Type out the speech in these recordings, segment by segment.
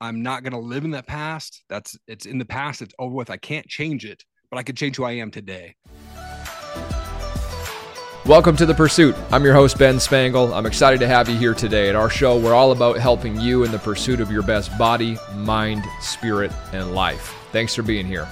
I'm not going to live in that past. That's it's in the past. It's over with. I can't change it, but I can change who I am today. Welcome to The Pursuit. I'm your host, Ben Spangle. I'm excited to have you here today. At our show, we're all about helping you in the pursuit of your best body, mind, spirit, and life. Thanks for being here.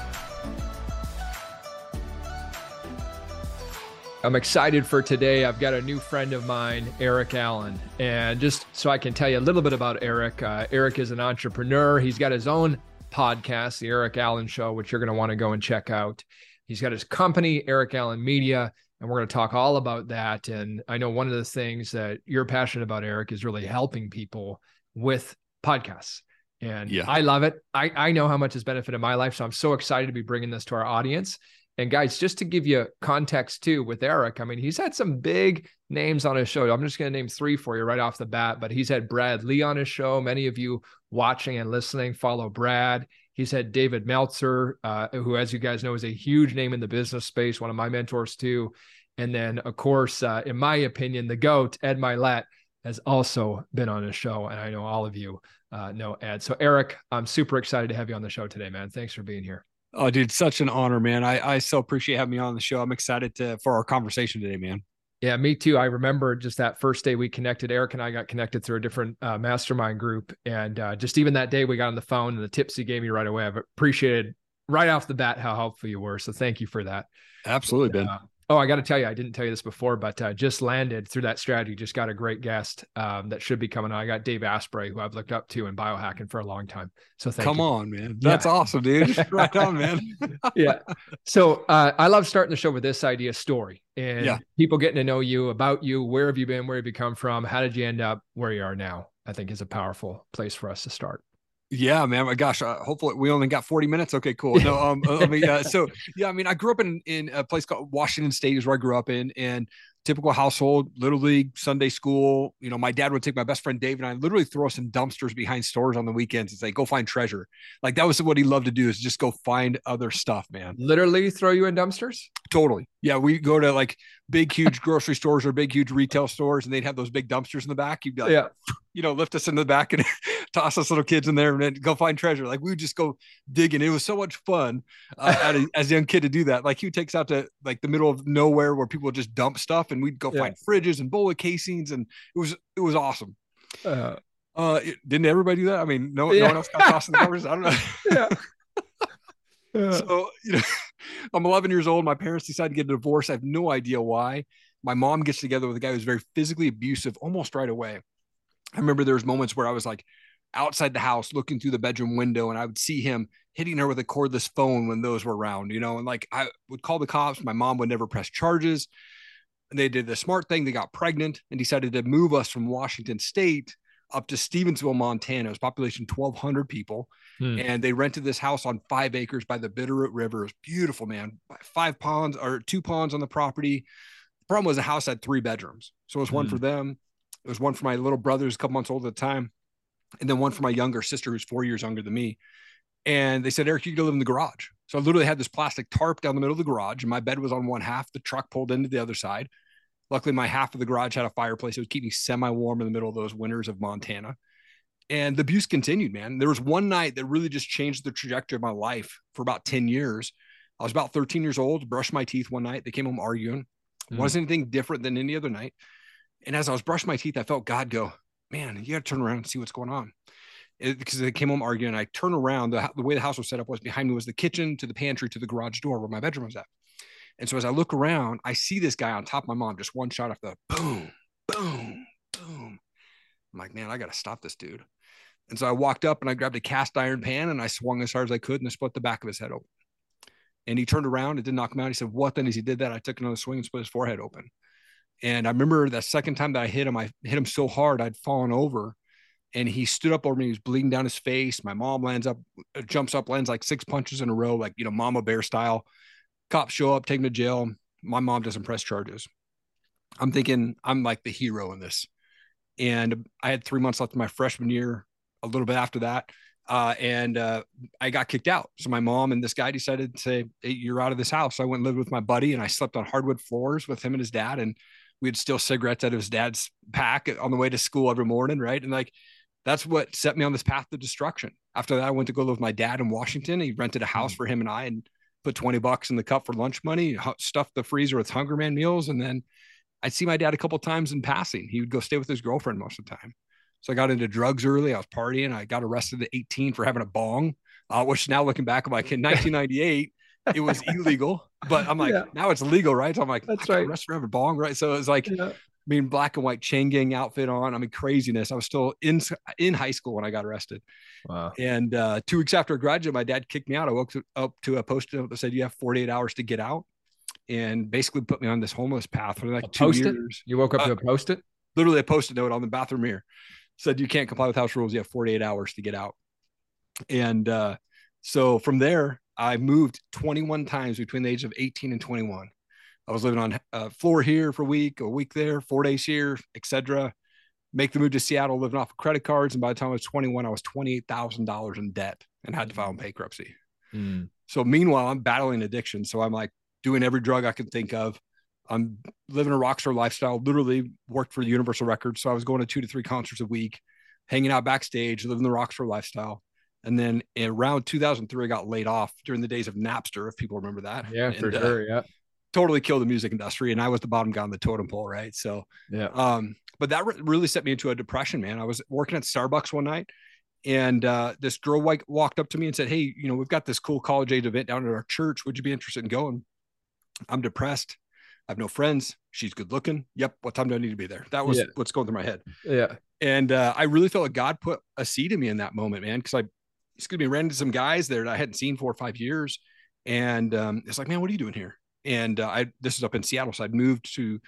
I'm excited for today. I've got a new friend of mine, Erik Allen. And just so I can tell you a little bit about Erik, uh, Erik is an entrepreneur. He's got his own podcast, The Erik Allen Show, which you're going to want to go and check out. He's got his company, Erik Allen Media, and we're going to talk all about that. And I know one of the things that you're passionate about, Erik, is really helping people with podcasts. And yeah. I love it. I, I know how much has benefited my life. So I'm so excited to be bringing this to our audience. And guys, just to give you context too with Erik, I mean, he's had some big names on his show. I'm just going to name three for you right off the bat, but he's had Brad Lea on his show. Many of you watching and listening follow Brad. He's had David Meltzer, uh, who, as you guys know, is a huge name in the business space, one of my mentors too. And then, of course, uh, in my opinion, the GOAT, Ed Mylett, has also been on his show. And I know all of you uh, know Ed. So, Erik, I'm super excited to have you on the show today, man. Thanks for being here. Oh, dude, such an honor, man. I, I so appreciate having me on the show. I'm excited to for our conversation today, man. Yeah, me too. I remember just that first day we connected. Erik and I got connected through a different uh, mastermind group, and uh, just even that day we got on the phone and the tips he gave me right away. I've appreciated right off the bat how helpful you were. So thank you for that. Absolutely, Ben. Uh, Oh, I got to tell you, I didn't tell you this before, but uh, just landed through that strategy. Just got a great guest um, that should be coming on. I got Dave Asprey, who I've looked up to in biohacking for a long time. So come you. on, man, that's yeah. awesome, dude. right on, man. yeah. So uh, I love starting the show with this idea story and yeah. people getting to know you, about you, where have you been, where have you come from, how did you end up where you are now? I think is a powerful place for us to start. Yeah, man. My gosh, uh, hopefully we only got 40 minutes. Okay, cool. No, um, I mean, uh, so yeah, I mean, I grew up in in a place called Washington State, is where I grew up in, and typical household, little league, Sunday school. You know, my dad would take my best friend Dave and I literally throw us in dumpsters behind stores on the weekends and say, "Go find treasure." Like that was what he loved to do is just go find other stuff, man. Literally throw you in dumpsters. Totally. Yeah, we go to like big, huge grocery stores or big, huge retail stores, and they'd have those big dumpsters in the back. You'd be like, yeah. you know, lift us in the back and toss us little kids in there and then go find treasure. Like we would just go digging. It was so much fun uh, as a young kid to do that. Like he takes out to like the middle of nowhere where people just dump stuff, and we'd go yeah. find fridges and bullet casings, and it was it was awesome. Uh, uh, didn't everybody do that? I mean, no, yeah. no one else got tossed in the covers. I don't know. yeah. so you know i'm 11 years old. My parents decide to get a divorce. I have no idea why. My mom gets together with a guy who's very physically abusive almost right away. I remember there was moments where i was like outside the house looking through the bedroom window and i would see him hitting her with a cordless phone when those were around you know? And like i would call the cops. My mom would never press charges. They did the smart thing. They got pregnant and decided to move us from washington state up to Stevensville, Montana. It was population 1,200 people. Hmm. And they rented this house on five acres by the Bitterroot River. It was beautiful, man. Five ponds or two ponds on the property. The problem was the house had three bedrooms. So it was one hmm. for them. It was one for my little brother, brothers, a couple months old at the time. And then one for my younger sister, who's four years younger than me. And they said, Erik, you can live in the garage. So I literally had this plastic tarp down the middle of the garage, and my bed was on one half. The truck pulled into the other side. Luckily, my half of the garage had a fireplace. It would keep me semi warm in the middle of those winters of Montana. And the abuse continued, man. There was one night that really just changed the trajectory of my life for about 10 years. I was about 13 years old, brushed my teeth one night. They came home arguing. Mm. Wasn't anything different than any other night. And as I was brushing my teeth, I felt God go, man, you got to turn around and see what's going on. It, because they came home arguing. I turned around. The, the way the house was set up was behind me was the kitchen to the pantry to the garage door where my bedroom was at. And so as I look around, I see this guy on top of my mom, just one shot off the boom, boom, boom. I'm like, man, I got to stop this dude. And so I walked up and I grabbed a cast iron pan and I swung as hard as I could and I split the back of his head open. And he turned around, it didn't knock him out. He said, What then? As he did that, I took another swing and split his forehead open. And I remember that second time that I hit him, I hit him so hard I'd fallen over and he stood up over me. He was bleeding down his face. My mom lands up, jumps up, lands like six punches in a row, like, you know, mama bear style. Cops show up, take him to jail. My mom doesn't press charges. I'm thinking I'm like the hero in this. And I had three months left of my freshman year, a little bit after that. Uh, and uh, I got kicked out. So my mom and this guy decided to say, hey, You're out of this house. So I went and lived with my buddy and I slept on hardwood floors with him and his dad. And we'd steal cigarettes out of his dad's pack on the way to school every morning. Right. And like, that's what set me on this path to destruction. After that, I went to go live with my dad in Washington. He rented a house mm-hmm. for him and I and put 20 bucks in the cup for lunch money, stuffed the freezer with Hungry-Man meals. And then I'd see my dad a couple times in passing. He would go stay with his girlfriend most of the time. So I got into drugs early. I was partying. I got arrested at 18 for having a bong, uh, which now looking back, I'm like in 1998, it was illegal, but I'm like, yeah. now it's legal, right? So I'm like, that's right. Arrested for having a bong, right? So it's like, yeah. I mean, black and white chain gang outfit on. I mean, craziness. I was still in in high school when I got arrested. Wow. And uh, two weeks after I graduated, my dad kicked me out. I woke up to a post it that said you have 48 hours to get out, and basically put me on this homeless path for like a two years. You woke up uh, to a post it. Literally a post-it note on the bathroom mirror said you can't comply with house rules. You have 48 hours to get out. And uh, so from there, I moved 21 times between the age of 18 and 21. I was living on a floor here for a week, a week there, four days here, etc. Make the move to Seattle, living off of credit cards, and by the time I was 21, I was $28,000 in debt and had to file in bankruptcy. Mm. So meanwhile, I'm battling addiction. So I'm like doing every drug I can think of. I'm living a rockstar lifestyle. Literally worked for Universal Records, so I was going to two to three concerts a week, hanging out backstage, living the rockstar lifestyle. And then around 2003, I got laid off during the days of Napster, if people remember that. Yeah, and, for uh, sure. Yeah totally killed the music industry and I was the bottom guy on the totem pole, right? So, yeah. Um, but that re- really set me into a depression, man. I was working at Starbucks one night and uh, this girl like walked up to me and said, Hey, you know, we've got this cool college age event down at our church. Would you be interested in going? I'm depressed. I have no friends. She's good looking. Yep. What time do I need to be there? That was yeah. what's going through my head. Yeah. And uh, I really felt like God put a seed in me in that moment, man. Cause I, excuse me, ran into some guys there that I hadn't seen four or five years. And um, it's like, man, what are you doing here? And uh, I this is up in Seattle, so I'd moved to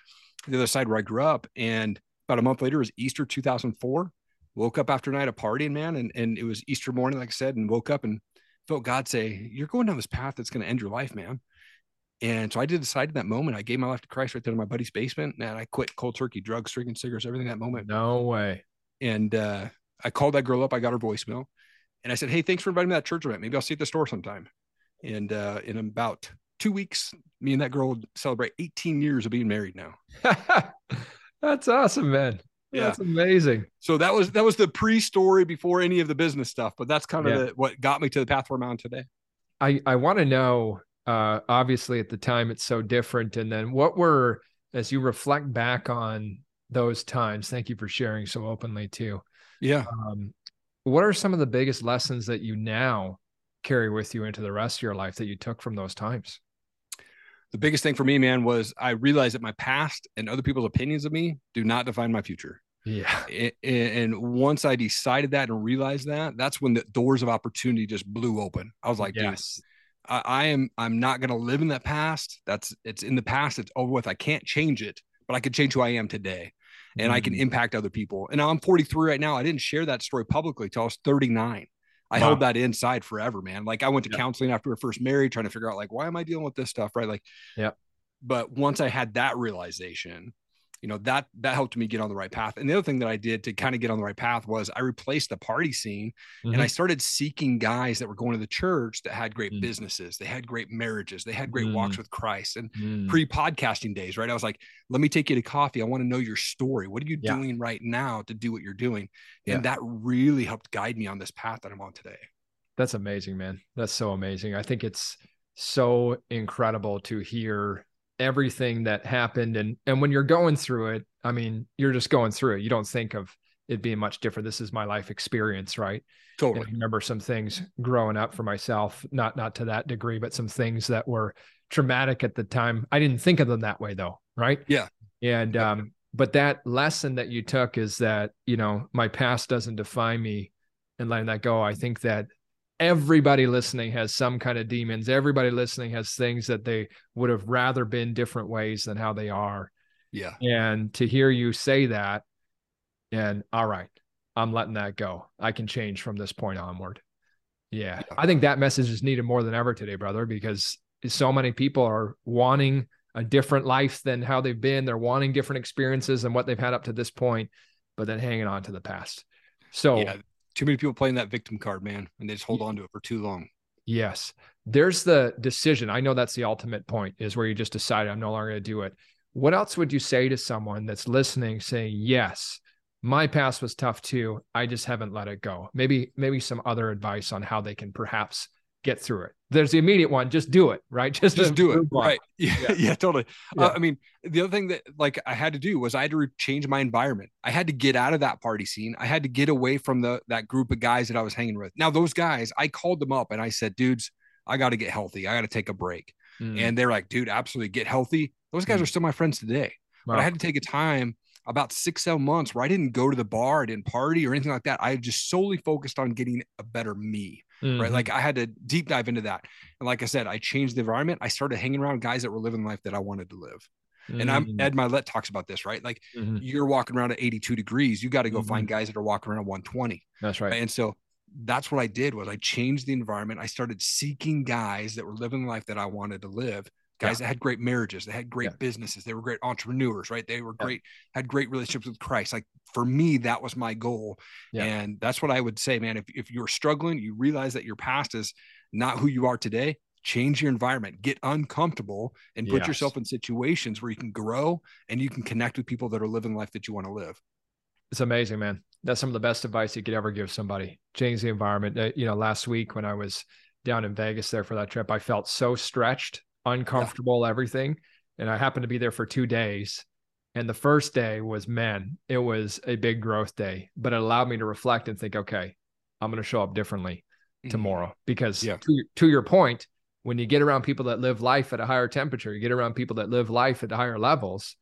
the other side where I grew up. And about a month later was Easter 2004. Woke up after a night of partying, man, and and it was Easter morning, like I said, and woke up and felt God say, "You're going down this path that's going to end your life, man." And so I did decide in that moment. I gave my life to Christ right there in my buddy's basement, and I quit cold turkey, drugs, drinking cigarettes, everything that moment. No way. And uh, I called that girl up. I got her voicemail, and I said, "Hey, thanks for inviting me to that church event. Maybe I'll see you at the store sometime." And uh, in about two weeks, me and that girl would celebrate 18 years of being married now. That's awesome, man. Yeah. That's amazing. So that was that was the pre-story before any of the business stuff, but that's kind of yeah. the, what got me to the path where I'm on today. I I want to know. Uh, obviously, at the time, it's so different. And then, what were as you reflect back on those times? Thank you for sharing so openly too. Yeah. Um, what are some of the biggest lessons that you now carry with you into the rest of your life that you took from those times? The biggest thing for me, man, was I realized that my past and other people's opinions of me do not define my future. Yeah. And once I decided that and realized that, that's when the doors of opportunity just blew open. I was like, yes. I, I am I'm not gonna live in that past. That's it's in the past, it's over with. I can't change it, but I can change who I am today. And mm I can mm. impact other people. And I'm 43 right now. I didn't share that story publicly till I was 39. I wow. held that inside forever, man. Like I went to counseling after we were first married, trying to figure out like why am I dealing with this stuff, right? Like, yeah. But once I had that realization, you know that that helped me get on the right path and the other thing that i did to kind of get on the right path was i replaced the party scene mm-hmm. and i started seeking guys that were going to the church that had great mm-hmm. businesses they had great marriages they had great mm-hmm. walks with christ and mm. pre-podcasting days right i was like let me take you to coffee i want to know your story what are you yeah. doing right now to do what you're doing and yeah. that really helped guide me on this path that i'm on today that's amazing man that's so amazing i think it's so incredible to hear everything that happened. And and when you're going through it i mean you're just going through it. You don't think of it being much different. This is my life experience right? Totally. And I remember some things growing up for myself not not to that degree but some things that were traumatic at the time. I didn't think of them that way though right? Yeah. And um but that lesson that you took is that you know my past doesn't define me and letting that go. I think that everybody listening has some kind of demons. Everybody listening has things that they would have rather been different ways than how they are. Yeah. And to hear you say that, and all right, I'm letting that go. I can change from this point onward. Yeah. yeah. I think that message is needed more than ever today, brother, because so many people are wanting a different life than how they've been. They're wanting different experiences than what they've had up to this point, but then hanging on to the past. So yeah, too many people playing that victim card, man, and they just hold on to it for too long. Yes. There's the decision. I know that's the ultimate point is where you just decide I'm no longer going to do it. What else would you say to someone that's listening saying, yes, my past was tough too. I just haven't let it go. Maybe, maybe some other advice on how they can perhaps get through it. There's the immediate one, just do it, right? Just just do it. Right. Yeah, yeah, yeah totally. Yeah. Uh, I mean, the other thing that like I had to do was I had to change my environment. I had to get out of that party scene. I had to get away from the that group of guys that I was hanging with. Now, those guys, I called them up and I said, dudes, I got to get healthy. I got to take a break. Mm. And they're like, dude, absolutely get healthy. Those guys mm. are still my friends today. Wow. But I had to take a time about six, seven months where I didn't go to the bar, I didn't party or anything like that. I just solely focused on getting a better me. Mm-hmm. Right. Like I had to deep dive into that. And like I said, I changed the environment. I started hanging around guys that were living the life that I wanted to live. Mm-hmm. And I'm mm. Ed Mylett talks about this, right? Like mm-hmm. you're walking around at 82 degrees. You got to go find mm-hmm. guys that are walking around at 120. That's right. And so that's what I did was I changed the environment. I started seeking guys that were living the life that I wanted to live guys yeah. that had great marriages, they had great yeah. businesses, they were great entrepreneurs, right? They were yeah. great, had great relationships with Christ. Like for me, that was my goal. And that's what I would say, man. If, if you're struggling, you realize that your past is not who you are today, change your environment, get uncomfortable, and put yes. yourself in situations where you can grow and you can connect with people that are living life that you want to live. It's amazing, man. That's some of the best advice you could ever give somebody. Change the environment. Uh, you know, last week when I was down in Vegas there for that trip, I felt so stretched uncomfortable, yeah. everything. And I happened to be there for two days. And the first day was, man, it was a big growth day, but it allowed me to reflect and think, okay, I'm going to show up differently mm-hmm. tomorrow. Because yeah. to, to your point, when you get around people that live life at a higher temperature, you get around people that live life at higher levels,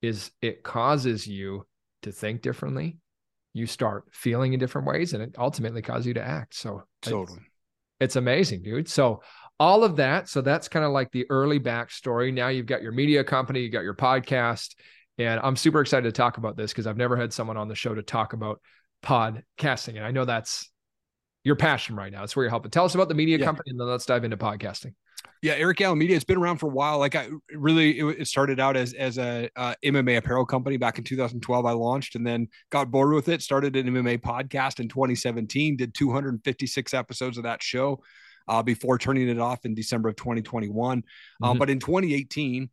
is it causes you to think differently. You start feeling in different ways, and it ultimately causes you to act. So totally, it's, it's amazing, dude. So all of that. So that's kind of like the early backstory. Now you've got your media company, you got your podcast. And I'm super excited to talk about this because I've never had someone on the show to talk about podcasting. And I know that's your passion right now. It's where you're helping. Tell us about the media yeah. company and then let's dive into podcasting. Yeah, Erik Allen Media. It's been around for a while. Like I really, it, started out as as a uh, MMA apparel company back in 2012. I launched and then got bored with it. Started an MMA podcast in 2017. Did 256 episodes of that show uh, before turning it off in December of 2021. Um, mm-hmm. but in 2018,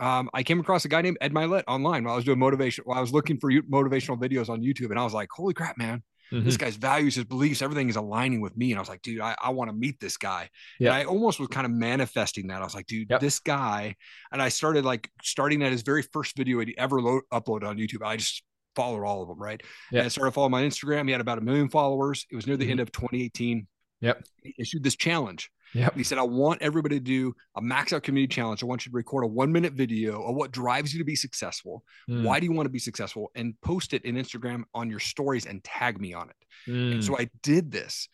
um, I came across a guy named Ed Mylett online while I was doing motivation, while I was looking for motivational videos on YouTube. And I was like, holy crap, man, mm-hmm. this guy's values, his beliefs, everything is aligning with me. And I was like, dude, I, I want to meet this guy. Yeah. And I almost was kind of manifesting that. I was like, dude, yep. this guy. And I started like starting at his very first video he ever lo- uploaded on YouTube. I just followed all of them. Right. Yeah. And I started following my Instagram. He had about a million followers. It was near the mm-hmm. end of 2018. Yep. He issued this challenge. Yep. He said, I want everybody to do a max out community challenge. I want you to record a one minute video of what drives you to be successful. Mm. Why do you want to be successful? And post it in Instagram on your stories and tag me on it. Mm. And so mm. I did this.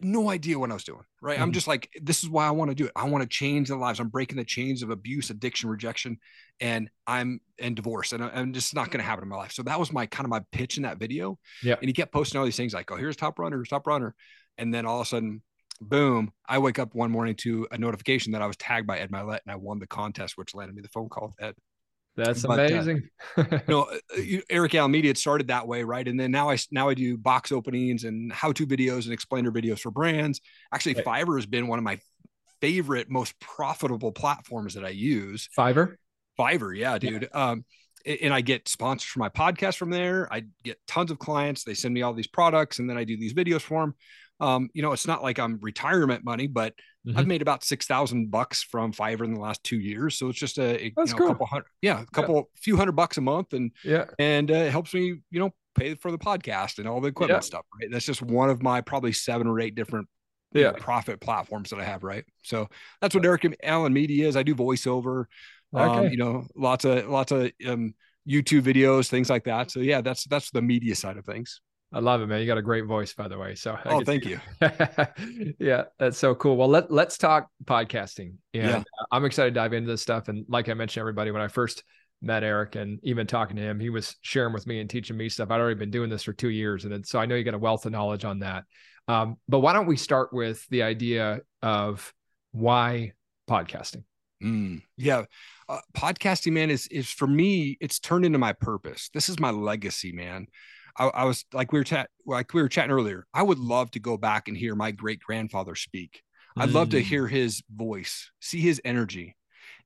no idea what I was doing. Right. Mm. I'm just like, this is why I want to do it. I want to change the lives. I'm breaking the chains of abuse, addiction, rejection, and I'm in divorce. And I'm just not going to happen in my life. So that was my kind of my pitch in that video. Yeah. And he kept posting all these things like, oh, here's top runner, here's top runner. And then all of a sudden, boom, I wake up one morning to a notification that I was tagged by Ed Mylett and I won the contest, which landed me the phone call with Ed. That's but, uh, amazing. Uh, you know, Erik Allen Media started that way, right? And then now I now I do box openings and how-to videos and explainer videos for brands. Actually, right. Fiverr has been one of my favorite, most profitable platforms that I use. Fiverr. Fiverr, yeah, dude. Yeah. Um, and I get sponsors for my podcast from there. I get tons of clients. They send me all these products, and then I do these videos for them um, you know, it's not like I'm retirement money, but mm-hmm. I've made about six thousand bucks from Fiverr in the last two years. So it's just a, a, you know, cool. couple hundred, yeah, a couple yeah. few hundred bucks a month, and yeah, and uh, it helps me, you know, pay for the podcast and all the equipment yeah. stuff. Right, that's just one of my probably seven or eight different yeah. know, profit platforms that I have. Right, so that's what Erik Allen Media is. I do voiceover, um, okay. um, you know, lots of lots of um, YouTube videos, things like that. So yeah, that's that's the media side of things. I love it, man. You got a great voice, by the way. So, oh, thank you. yeah, that's so cool. Well, let let's talk podcasting. And yeah. I'm excited to dive into this stuff. And like I mentioned, everybody, when I first met Erik and even talking to him, he was sharing with me and teaching me stuff. I'd already been doing this for two years, and so I know you got a wealth of knowledge on that. Um, but why don't we start with the idea of why podcasting? Mm, yeah, uh, podcasting, man, is is for me. It's turned into my purpose. This is my legacy, man. I, I was like we were chat like we were chatting earlier. I would love to go back and hear my great grandfather speak. I'd love to mm. hear his voice, see his energy.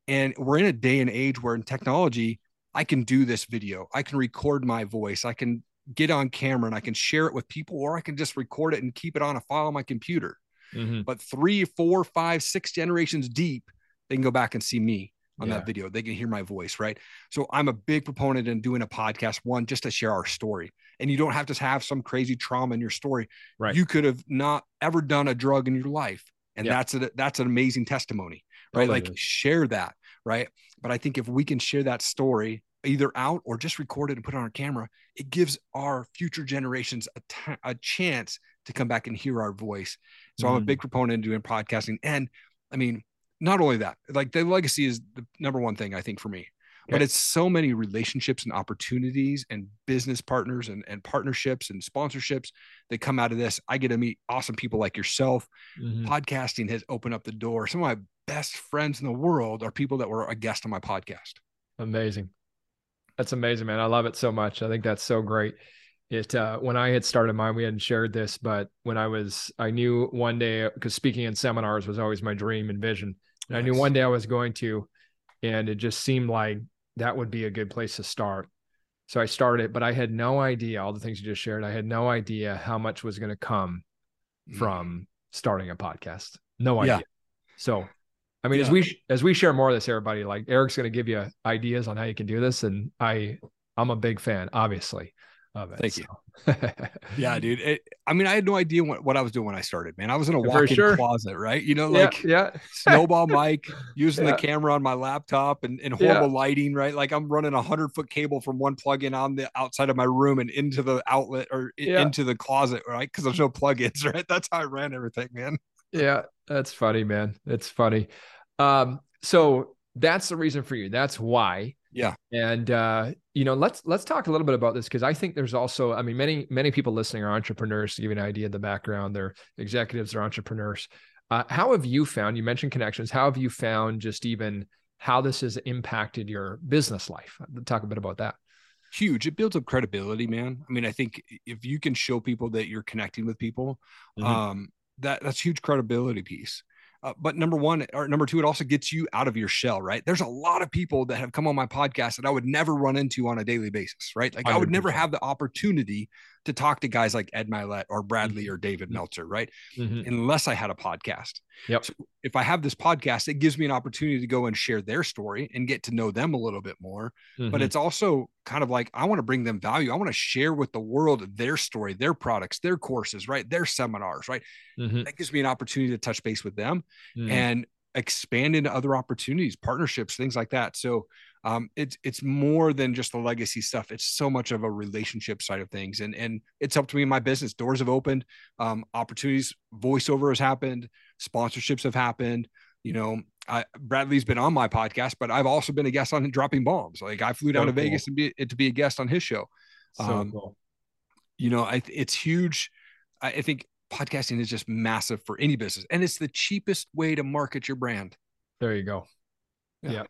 And we're in a day and age where in technology, I can do this video. I can record my voice. I can get on camera and I can share it with people, or I can just record it and keep it on a file on my computer. Mm-hmm. But three, four, five, six generations deep, they can go back and see me on yeah. that video. They can hear my voice, right? So I'm a big proponent in doing a podcast, one, just to share our story. And you don't have to have some crazy trauma in your story. Right. You could have not ever done a drug in your life. And yeah. that's a that's an amazing testimony, right? Totally. Like share that, right? But I think if we can share that story either out or just record it and put it on our camera, it gives our future generations a, t- a chance to come back and hear our voice. So mm. I'm a mm. big proponent in doing podcasting. And I mean, not only that, like the legacy is the number one thing I think for me, but it's so many relationships and opportunities and business partners and, and partnerships and sponsorships that come out of this. I get to meet awesome people like yourself. Mm-hmm. Podcasting has opened up the door. Some of my best friends in the world are people that were a guest on my podcast. Amazing. That's amazing, man. I love it so much. I think that's so great. It uh, when I had started mine, we hadn't shared this, but when I was, I knew one day because speaking in seminars was always my dream and vision. And nice. I knew one day I was going to, and it just seemed like that would be a good place to start. So I started, but I had no idea all the things you just shared. I had no idea how much was going to come mm. from starting a podcast. No idea. Yeah. So I mean, yeah. as we as we share more of this, everybody like Erik's going to give you ideas on how you can do this, and I I'm a big fan, obviously, of it. Thank so. you. yeah, dude. It, I mean, I had no idea what, what I was doing when I started, man. I was in a walk-in sure. closet, right? You know, like yeah, yeah. snowball mic, using yeah. the camera on my laptop and, and horrible yeah. lighting, right? Like I'm running a hundred foot cable from one plug-in on the outside of my room and into the outlet or into the closet, right? Because there's no plug-ins, right? That's how I ran everything, man. Yeah, that's funny, man. It's funny. Um, so that's the reason for you. That's why. Yeah. And uh, you know, let's let's talk a little bit about this because I think there's also, I mean, many many people listening are entrepreneurs. To give you an idea of the background, they're executives, they're entrepreneurs. Uh, how have you found? You mentioned connections. How have you found just even how this has impacted your business life? Talk a bit about that huge. It builds up credibility, man. I mean, I think if you can show people that you're connecting with people, mm-hmm. um, that that's huge credibility piece. Uh, but number one or number two, it also gets you out of your shell, right? There's a lot of people that have come on my podcast that I would never run into on a daily basis, right? Like 100%. I would never have the opportunity to talk to guys like Ed Mylett or Brad Lea mm-hmm. or David mm-hmm. Meltzer, right? Mm-hmm. Unless I had a podcast. Yep. So if I have this podcast, it gives me an opportunity to go and share their story and get to know them a little bit more. Mm-hmm. But it's also kind of like I want to bring them value. I want to share with the world their story, their products, their courses, right? Their seminars, right? Mm-hmm. That gives me an opportunity to touch base with them mm-hmm. and expand into other opportunities, partnerships, things like that. So um, it's it's more than just the legacy stuff. It's so much of a relationship side of things, and and it's helped me in my business. Doors have opened, um, opportunities, voiceover has happened, sponsorships have happened. You know, I, Brad Lea's been on my podcast, but I've also been a guest on Dropping Bombs. Like I flew down so to cool. Vegas to be to be a guest on his show. So um, cool. You know, I, it's huge. I, I think podcasting is just massive for any business, and it's the cheapest way to market your brand. There you go. yeah. yeah.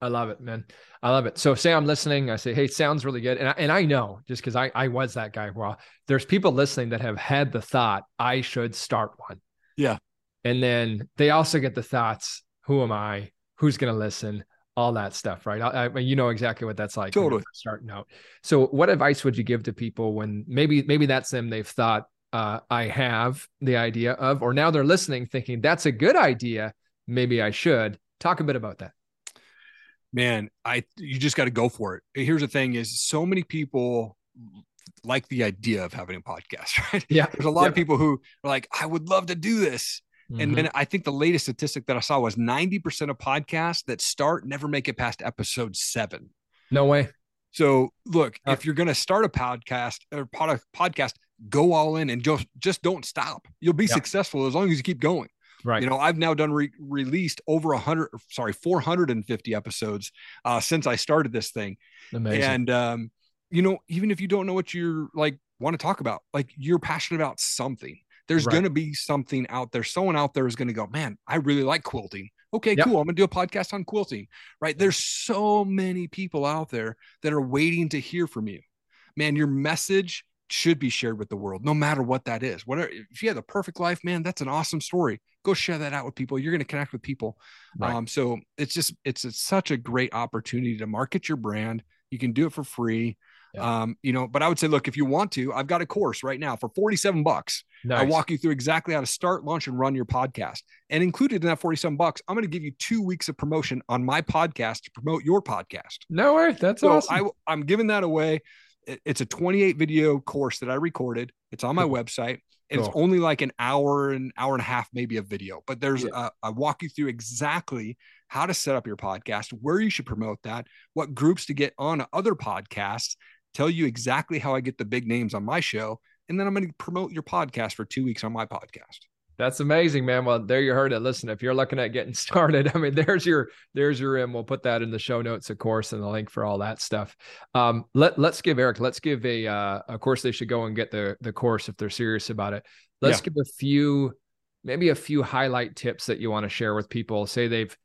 I love it, man. I love it. So say I'm listening, I say, Hey, sounds really good. And I, and I know just cause I, I was that guy. Well, there's people listening that have had the thought I should start one. Yeah. And then they also get the thoughts, who am I? Who's going to listen? All that stuff. Right. I, I, you know exactly what that's like. Totally. Starting out. So what advice would you give to people when maybe, maybe that's them. They've thought, uh, I have the idea of, or now they're listening thinking that's a good idea. Maybe I should talk a bit about that man, I you just got to go for it. Here's the thing: is so many people like the idea of having a podcast, right? Yeah. There's a lot yeah. of people who are like, I would love to do this. Mm-hmm. And then I think the latest statistic that I saw was 90% of podcasts that start never make it past episode seven. No way. So look, uh, if you're going to start a podcast or pod- podcast, go all in and just just don't stop. You'll be yeah. successful as long as you keep going. Right. You know, I've now done re- released over a hundred, sorry, 450 episodes uh, since I started this thing. Amazing. And, um, you know, even if you don't know what you're like, want to talk about, like you're passionate about something, there's right. going to be something out there. Someone out there is going to go, man, I really like quilting. Okay, yep. cool. I'm going to do a podcast on quilting. Right. There's so many people out there that are waiting to hear from you. Man, your message should be shared with the world, no matter what that is. Whatever, if you have the perfect life, man, that's an awesome story. Go share that out with people. You're going to connect with people. Right. Um, so it's just, it's, it's such a great opportunity to market your brand. You can do it for free. Yeah. Um, you know, but I would say, look, if you want to, I've got a course right now for 47 bucks. Nice. I walk you through exactly how to start, launch, and run your podcast. And included in that 47 bucks, I'm going to give you two weeks of promotion on my podcast to promote your podcast. No way. That's so awesome. I, I'm giving that away. It's a 28 video course that I recorded. It's on my website. And cool. it's only like an hour and hour and a half, maybe a video, but there's yeah. a, I walk you through exactly how to set up your podcast, where you should promote that, what groups to get on other podcasts, tell you exactly how I get the big names on my show. And then I'm going to promote your podcast for two weeks on my podcast. That's amazing, man. Well, there you heard it. Listen, if you're looking at getting started, I mean, there's your there's your in. We'll put that in the show notes, of course, and the link for all that stuff. Um, let let's give Erik. Let's give a uh, of course they should go and get the the course if they're serious about it. Let's yeah. give a few, maybe a few highlight tips that you want to share with people. Say they've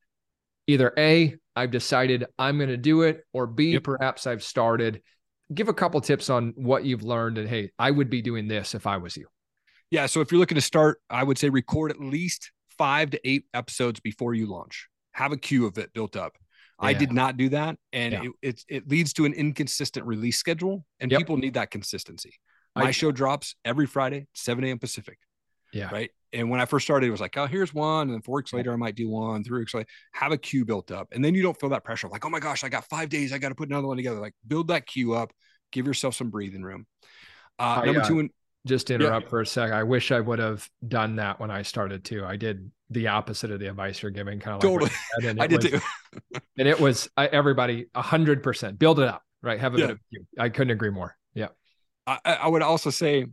either a I've decided I'm going to do it, or b yep. perhaps I've started. Give a couple tips on what you've learned, and hey, I would be doing this if I was you. Yeah. So if you're looking to start, I would say record at least five to eight episodes before you launch. Have a queue of it built up. Yeah. I did not do that, and yeah. it, it, it leads to an inconsistent release schedule, and yep. people need that consistency. My I, show drops every Friday, 7 a.m. Pacific. Yeah. Right. And when I first started, it was like, oh, here's one. And then four weeks later, I might do one. Three weeks later, have a queue built up. And then you don't feel that pressure like, oh my gosh, I got five days. I got to put another one together. Like, build that queue up, give yourself some breathing room. Uh, number two, just interrupt yeah. for a sec, I wish I would have done that when I started too. I did the opposite of the advice you're giving, kind of totally. Like I did was, too. and it was I, everybody a hundred percent build it up, right? Have a yeah. bit of you. I couldn't agree more. Yeah. I, I, would also say,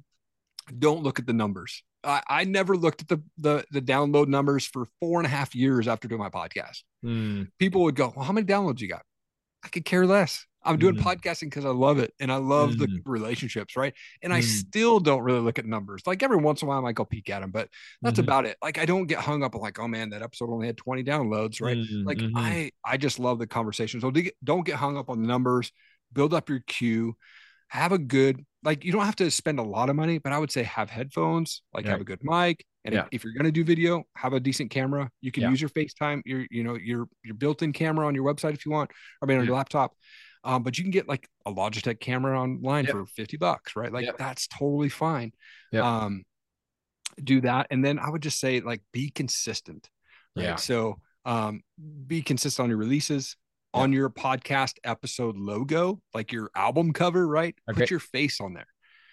don't look at the numbers. I, I never looked at the, the the download numbers for four and a half years after doing my podcast. Mm. People would go, "Well, how many downloads you got?" I could care less. I'm doing mm. podcasting because I love it and I love mm. the relationships, right? And I mm. still don't really look at numbers. Like every once in a while, I might go peek at them, but that's mm-hmm. about it. Like I don't get hung up on like, oh man, that episode only had 20 downloads, right? Mm-hmm. Like mm-hmm. I, I just love the conversation. So don't get hung up on the numbers. Build up your queue. Have a good like. You don't have to spend a lot of money, but I would say have headphones. Like have a good mic. And yeah. if, if, you're going to do video, have a decent camera. You can yeah. use your FaceTime, your you know your your built-in camera on your website if you want. I mean on yeah. your laptop um, but you can get like a Logitech camera online yep. for 50 bucks, right? Like yep. that's totally fine. Yep. Um, do that. And then I would just say like be consistent. Right? Yeah. So um, be consistent on your releases, on your podcast episode logo, like your album cover, right? Okay. Put your face on there.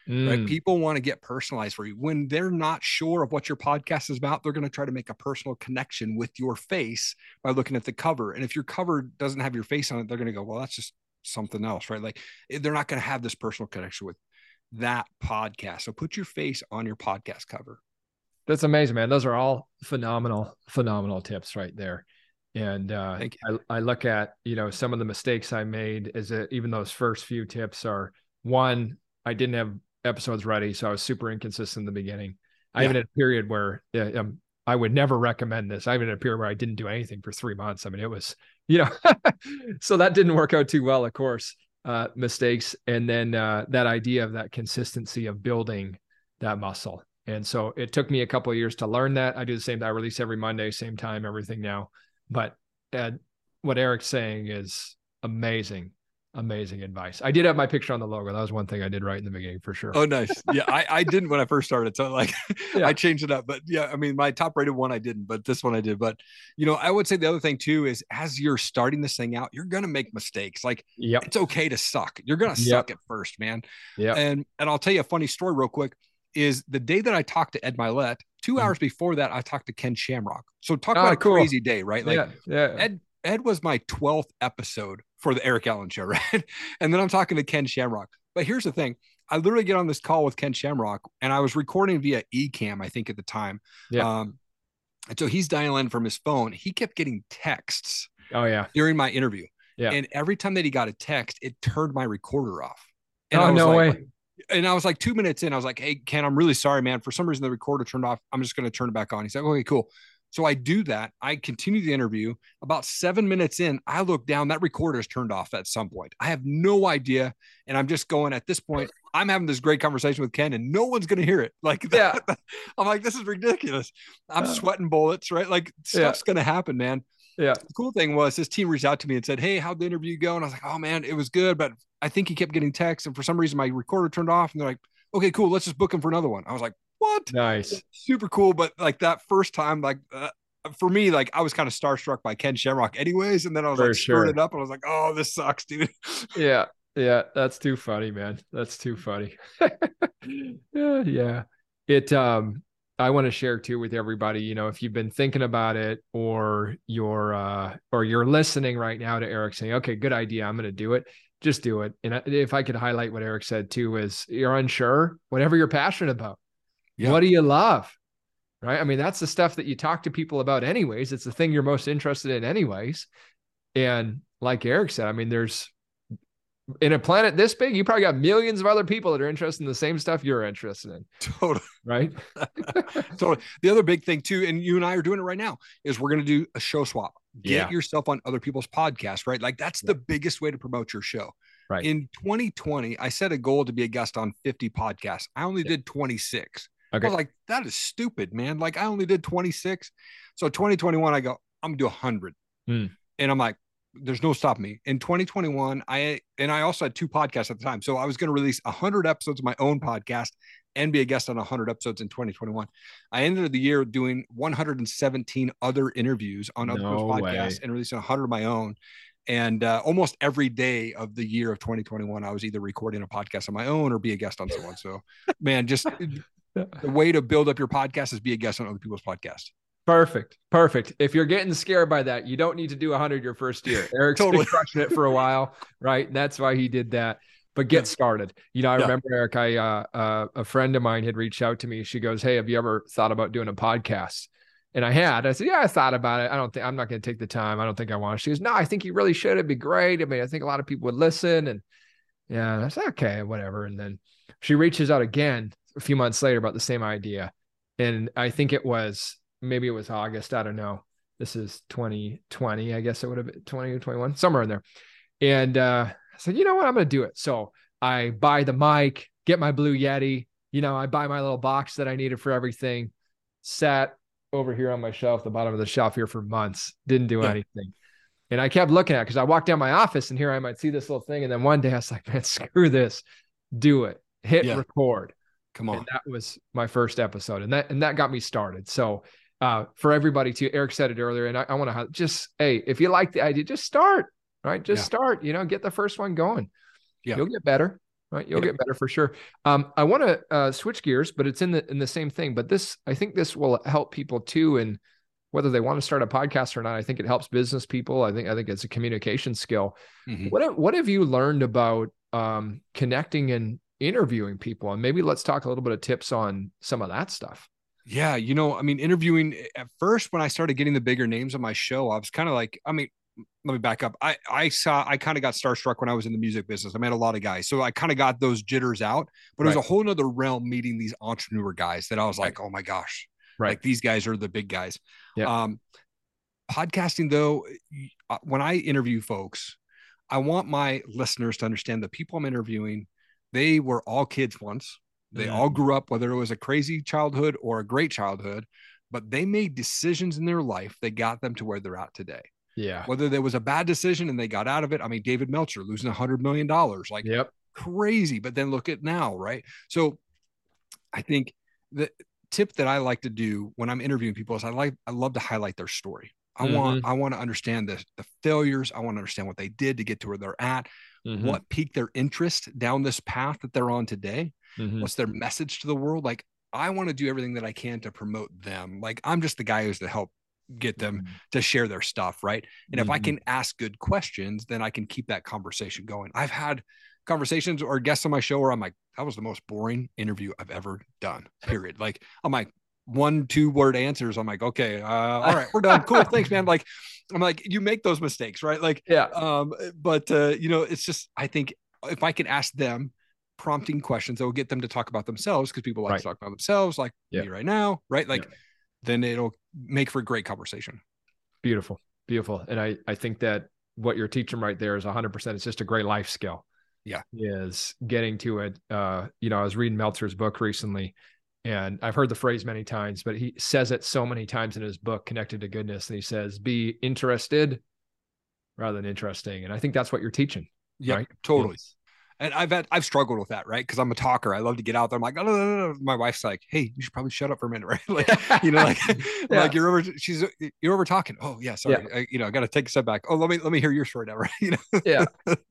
Mm. Right. People want to get personalized for you. When they're not sure of what your podcast is about, they're going to try to make a personal connection with your face by looking at the cover. And if your cover doesn't have your face on it, they're going to go, well, that's just something else, right? Like eh, they're not going to have this personal connection with that podcast. So put your face on your podcast cover. That's amazing, man. Those are all phenomenal, phenomenal tips right there. And uh, I, I look at you know some of the mistakes I made is that even those first few tips are one I didn't have episodes ready, so I was super inconsistent in the beginning. I yeah. even had a period where um, I would never recommend this. I even had a period where I didn't do anything for three months. I mean, it was you know, so that didn't work out too well, of course, uh, mistakes. And then uh, that idea of that consistency of building that muscle. And so it took me a couple of years to learn that. I do the same. I release every Monday, same time, everything now. But uh, what Erik's saying is amazing amazing advice. I did have my picture on the logo. That was one thing I did right in the beginning for sure. Oh, nice. Yeah, I, I didn't when I first started. So like yeah. I changed it up. But yeah, I mean my top rated one I didn't, but this one I did. But you know, I would say the other thing too is as you're starting this thing out, you're gonna make mistakes. Like yep. it's okay to suck. You're gonna suck yep. at first, man. Yeah. And and I'll tell you a funny story real quick. Is the day that I talked to Ed Mylett, 2 mm. hours before that, I talked to Ken Shamrock. So talk oh, about a crazy day, right? Like yeah, yeah. Ed Ed was my 12th episode for the Erik Allen show, right? and then I'm talking to Ken Shamrock. But here's the thing. I literally get on this call with Ken Shamrock and I was recording via Ecamm, I think at the time. Yeah. Um, and so he's dialing from his phone. He kept getting texts. Oh yeah. During my interview. Yeah. And every time that he got a text, it turned my recorder off. And oh, no like, way. And I was like two minutes in, I was like, Hey, Ken, I'm really sorry, man. For some reason, the recorder turned off. I'm just going to turn it back on. He's like, okay, cool. So I do that. I continue the interview. About seven minutes in, I look down. That recorder is turned off at some point. I have no idea. And I'm just going at this point, I'm having this great conversation with Ken and no one's going to hear it. Like, yeah. I'm like, this is ridiculous. I'm uh, sweating bullets, right? Like, stuff's yeah. going to happen, man. Yeah. The cool thing was his team reached out to me and said, Hey, how'd the interview go? And I was like, Oh man, it was good. But I think he kept getting texts. And for some reason, my recorder turned off. And they're like, Okay, cool. Let's just book him for another one. I was like, What? Nice. Super cool. But like that first time, like, uh, for me, like I was kind of starstruck by Ken Shamrock, anyways. And then I was For like, sure. it up, and I was like, "Oh, this sucks, dude." Yeah. Yeah. That's too funny, man. That's too funny. yeah. Yeah. It, um, I want to share too with everybody, you know, if you've been thinking about it or you're, uh, or you're listening right now to Erik saying, okay, good idea. I'm going to do it. Just do it. And if I could highlight what Erik said too, is you're unsure, whatever you're passionate about. Yeah. What do you love? Right. I mean, that's the stuff that you talk to people about, anyways. It's the thing you're most interested in, anyways. And like Erik said, I mean, there's in a planet this big, you probably got millions of other people that are interested in the same stuff you're interested in. Totally. Right. totally. The other big thing too, and you and I are doing it right now, is we're going to do a show swap. Get Yeah. yourself on other people's podcasts, right? Like that's the biggest way to promote your show. Right. In 2020, I set a goal to be a guest on 50 podcasts. I only did 26. Okay. I was like, that is stupid, man. Like I only did 26. So 2021, I go, I'm gonna do 100. Hmm. And I'm like, there's no stopping me. In 2021, I and I also had two podcasts at the time. So I was going to release 100 episodes of my own podcast and be a guest on 100 episodes in 2021. I ended the year doing 117 other interviews on other No way. podcasts and releasing 100 of my own. And uh, almost every day of the year of 2021, I was either recording a podcast on my own or be a guest on someone. So, man, just the way to build up your podcast is be a guest on other people's podcasts. Perfect. Perfect. If you're getting scared by that, you don't need to do 100 your first year. Erik's Totally. been crushing it for a while, right? And that's why he did that. But get Yeah. started. You know, I Yeah. remember Erik. I uh, uh, a friend of mine had reached out to me. She goes, "Hey, have you ever thought about doing a podcast?" And I had. I said, "Yeah, I thought about it. I don't think I'm not going to take the time. I don't think I want." to." She goes, "No, I think you really should. It'd be great. I mean, I think a lot of people would listen." And yeah, said, "Okay, whatever." And then she reaches out again a few months later about the same idea, and I think it was maybe it was August. I don't know. This is 2020. I guess it would have been 20 or 21, somewhere in there. And uh, I said, you know what? I'm going to do it. So I buy the mic, get my Blue Yeti. You know, I buy my little box that I needed for everything. Sat over here on my shelf, the bottom of the shelf here for months. Didn't do Yeah. anything. And I kept looking at it because I walked down my office and here I might see this little thing. And then one day I was like, man, screw this. Do it. Hit Yeah. record Come on. and that was my first episode and that and that got me started so uh for everybody too erik said it earlier and i, I want to just hey if you like the idea just start right just Yeah. start you know get the first one going Yeah. you'll get better right you'll Yeah. get better for sure um i want to uh switch gears but it's in the in the same thing but this i think this will help people too and whether they want to start a podcast or not i think it helps business people i think i think it's a communication skill Mhm. what have, what have you learned about um, connecting and interviewing people? And maybe let's talk a little bit of tips on some of that stuff. Yeah, you know, I mean, interviewing eh, at first when I started getting the bigger names on my show, I was kind of like, I mean, let me back up. I I saw I kind of got starstruck when I was in the music business. I met a lot of guys, so I kind of got those jitters out. But it was a whole nother realm meeting these entrepreneur guys that I was like, oh my gosh, Right. like these guys are the big guys. Yeah. Um, podcasting though, uh, when I interview folks, I want my listeners to understand the people I'm interviewing, they were all kids once. They Mhm. all grew up, whether it was a crazy childhood or a great childhood, but they made decisions in their life that got them to where they're at today. Yeah. Whether there was a bad decision and they got out of it. I mean, David Meltzer losing a hundred million dollars, like Yep. crazy. But then look at now, right? So I think the tip that I like to do when I'm interviewing people is I like I love to highlight their story. I want I want to understand the the failures. I want to understand what they did to get to where they're at, Mhm. what piqued their interest down this path that they're on today. Mhm. What's their message to the world? Like I want to do everything that I can to promote them. Like I'm just the guy who's to help get them to share their stuff, right? And if I Mhm. can ask good questions, then I can keep that conversation going. I've had conversations or guests on my show where I'm like, that was the most boring interview I've ever done. Period. like I'm like one, two word answers. I'm like, okay, uh, all right, we're done. Cool. Thanks, man. Like, I'm like, you make those mistakes, right? Like, Yeah. um, but uh, you know, it's just I think if I can ask them prompting questions that will get them to talk about themselves because people like Right. to talk about themselves, like Yeah. me right now, right? Like, Yeah. then it'll make for a great conversation. Beautiful. Beautiful. And I, I think that what you're teaching right there is 100%. It's just a great life skill. Yeah. Is getting to it. Uh, you know, I was reading Meltzer's book recently And I've heard the phrase many times, but he says it so many times in his book, Connected to Goodness. And he says, be interested rather than interesting. And I think that's what you're teaching. Yeah, right? totally. It's, and I've had I've struggled with that, right? Because I'm a talker. I love to get out there. I'm like, oh, no, no, no. my wife's like, hey, you should probably shut up for a minute, right? like, you know, like, yeah. like you're over. She's you're over talking. Oh yeah, sorry. Yeah. I, you know, I got to take a step back. Oh, let me let me hear your story now, right? You know. yeah,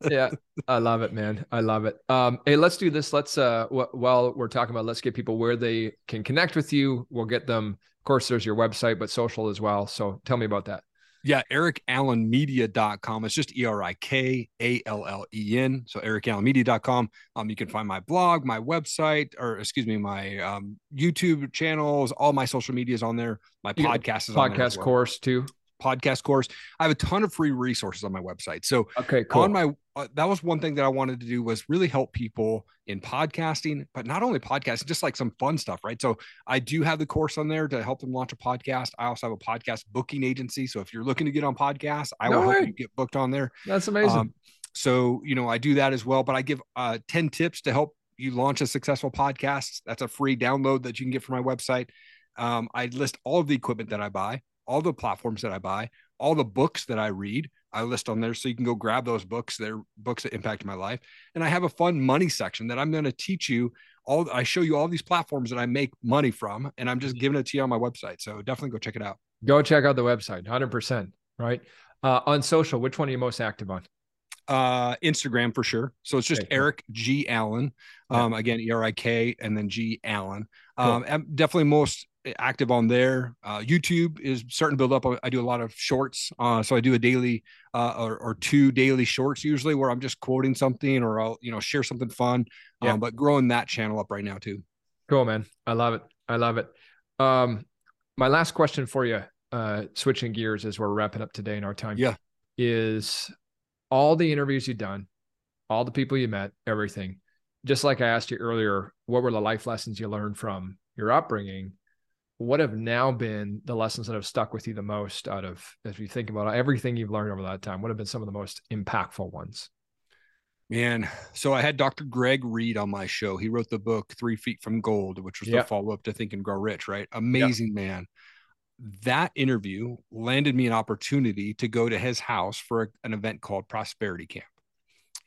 yeah. I love it, man. I love it. Um, hey, let's do this. Let's uh, w- while we're talking about, let's get people where they can connect with you. We'll get them. Of course, there's your website, but social as well. So tell me about that. Yeah, erikallenmedia.com. It's just E R I K A L L E N. So erikallenmedia.com. Um, you can find my blog, my website, or excuse me, my um, YouTube channels, all my social medias on there. My podcast is on podcast well. course too podcast course. I have a ton of free resources on my website. So okay, cool. on my uh, that was one thing that I wanted to do was really help people in podcasting, but not only podcasting, just like some fun stuff, right? So I do have the course on there to help them launch a podcast. I also have a podcast booking agency. So if you're looking to get on podcasts, I no will way. help you get booked on there. That's amazing. Um, so you know I do that as well, but I give uh, ten tips to help you launch a successful podcast. That's a free download that you can get from my website. Um, I list all of the equipment that I buy all the platforms that I buy, all the books that I read. I list on there so you can go grab those books. They're books that impacted my life. And I have a fun money section that I'm going to teach you all. I show you all these platforms that I make money from, and I'm just giving it to you on my website. So definitely go check it out. Go check out the website, 100%. Right. Uh, on social, which one are you most active on? Uh, Instagram for sure. So it's just okay, Erik G Allen. Um, yeah. again, E R I K and then G Allen. Um, cool. I'm definitely most active on there. Uh, YouTube is starting to build up. I do a lot of shorts. Uh, so I do a daily uh, or, or, two daily shorts usually where I'm just quoting something or I'll, you know, share something fun. Yeah. Um, but growing that channel up right now too. Cool, man. I love it. I love it. Um, my last question for you, uh, switching gears as we're wrapping up today in our time. Yeah. Is all the interviews you've done, all the people you met, everything, just like I asked you earlier, what were the life lessons you learned from your upbringing? What have now been the lessons that have stuck with you the most out of as you think about everything you've learned over that time what have been some of the most impactful ones? Man so i had dr greg reid on my show. He wrote the book three feet from gold which was yep. the follow-up to think and grow rich right? Amazing yep. man. That interview landed me an opportunity to go to his house for an event called prosperity camp.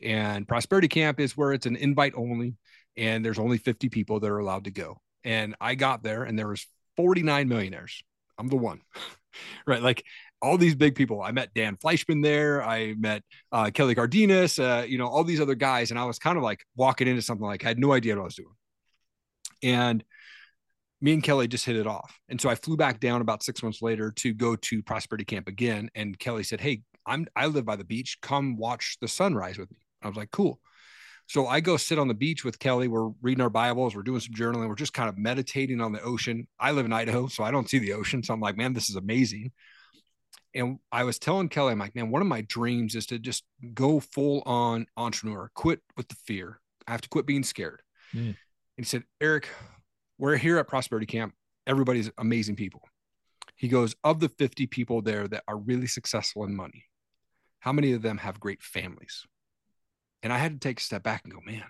And prosperity camp is where it's an invite only and there's only 50 people that are allowed to go. And i got there and there was 49 millionaires. I'm the one, right? Like all these big people. I met Dan Fleyshman there. I met uh, Kelly Cardenas, uh, you know, all these other guys. And I was kind of like walking into something like I had no idea what I was doing. And me and Kelly just hit it off. And so I flew back down about six months later to go to Prosperity Camp again. And Kelly said, Hey, I'm I live by the beach. Come watch the sunrise with me. I was like, cool. So I go sit on the beach with Kelly. We're reading our Bibles. We're doing some journaling. We're just kind of meditating on the ocean. I live in Idaho, so I don't see the ocean. So I'm like, man, this is amazing. And I was telling Kelly, I'm like, man, one of my dreams is to just go full on entrepreneur, quit with the fear. I have to quit being scared. Mm. And he said, Erik, we're here at Prosperity Camp. Everybody's amazing people. He goes, of the 50 people there that are really successful in money, how many of them have great families? And I had to take a step back and go, man,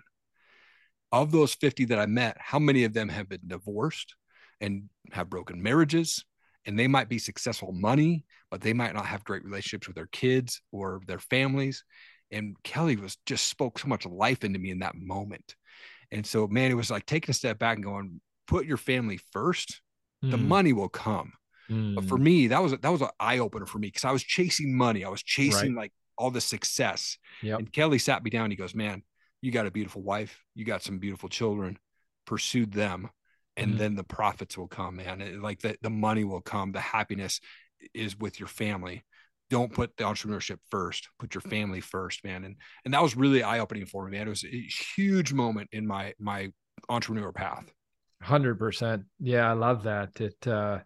of those 50 that I met, how many of them have been divorced and have broken marriages? And they might be successful money, but they might not have great relationships with their kids or their families. And Kelly was just spoke so much life into me in that moment. And so, man, it was like taking a step back and going, put your family first, mm. the money will come. Mm. But for mm. me, that was that was an eye opener for me because I was chasing money. I was chasing right. like all the success. Yep. And Kelly sat me down. He goes, Man, you got a beautiful wife. You got some beautiful children. Pursue them. And mm-hmm. then the profits will come, man. like the, the money will come. The happiness is with your family. Don't put the entrepreneurship first. Put your family first, man. And and that was really eye opening for me, man. It was a huge moment in my my entrepreneur path. Hundred percent. Yeah, I love that. It uh,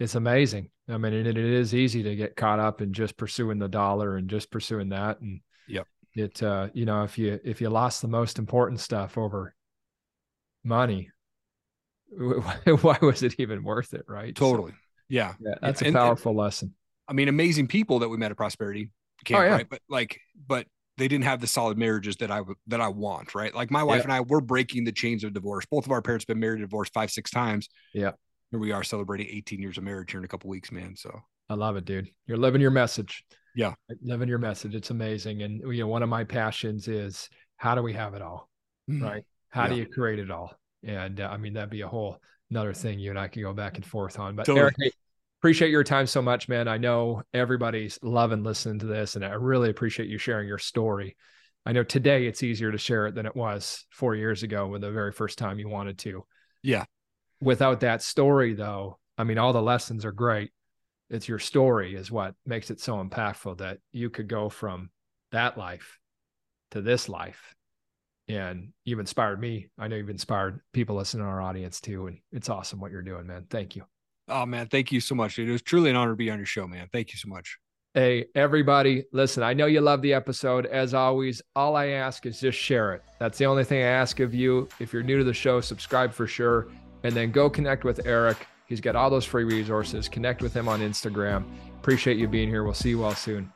it's amazing. I mean, it, it is easy to get caught up in just pursuing the dollar and just pursuing that. And yep, it uh, you know, if you if you lost the most important stuff over money, why was it even worth it? Right? Totally. So, yeah. yeah. That's a powerful and, lesson. I mean, amazing people that we met at Prosperity Camp, oh, yeah. right? But like, but they didn't have the solid marriages that I that I want, right? Like my wife yeah. and I, we're breaking the chains of divorce. Both of our parents been married and divorced five, six times. Yeah. Here we are celebrating 18 years of marriage here in a couple weeks, man. So I love it, dude. You're living your message. Yeah. Living your message. It's amazing. And you know, one of my passions is how do we have it all? Mm-hmm. Right. How yeah. do you create it all? And uh, I mean, that'd be a whole another thing you and I can go back and forth on. But totally. Erik, hey, appreciate your time so much, man. I know everybody's loving listening to this, and I really appreciate you sharing your story. I know today it's easier to share it than it was four years ago when the very first time you wanted to. Yeah. Without that story, though, I mean, all the lessons are great. It's your story is what makes it so impactful that you could go from that life to this life. And you've inspired me. I know you've inspired people listening to our audience too. And it's awesome what you're doing, man. Thank you. Oh man, thank you so much. It was truly an honor to be on your show, man. Thank you so much. Hey, everybody, listen, I know you love the episode. As always, all I ask is just share it. That's the only thing I ask of you. If you're new to the show, subscribe for sure. And then go connect with Erik. He's got all those free resources. Connect with him on Instagram. Appreciate you being here. We'll see you all soon.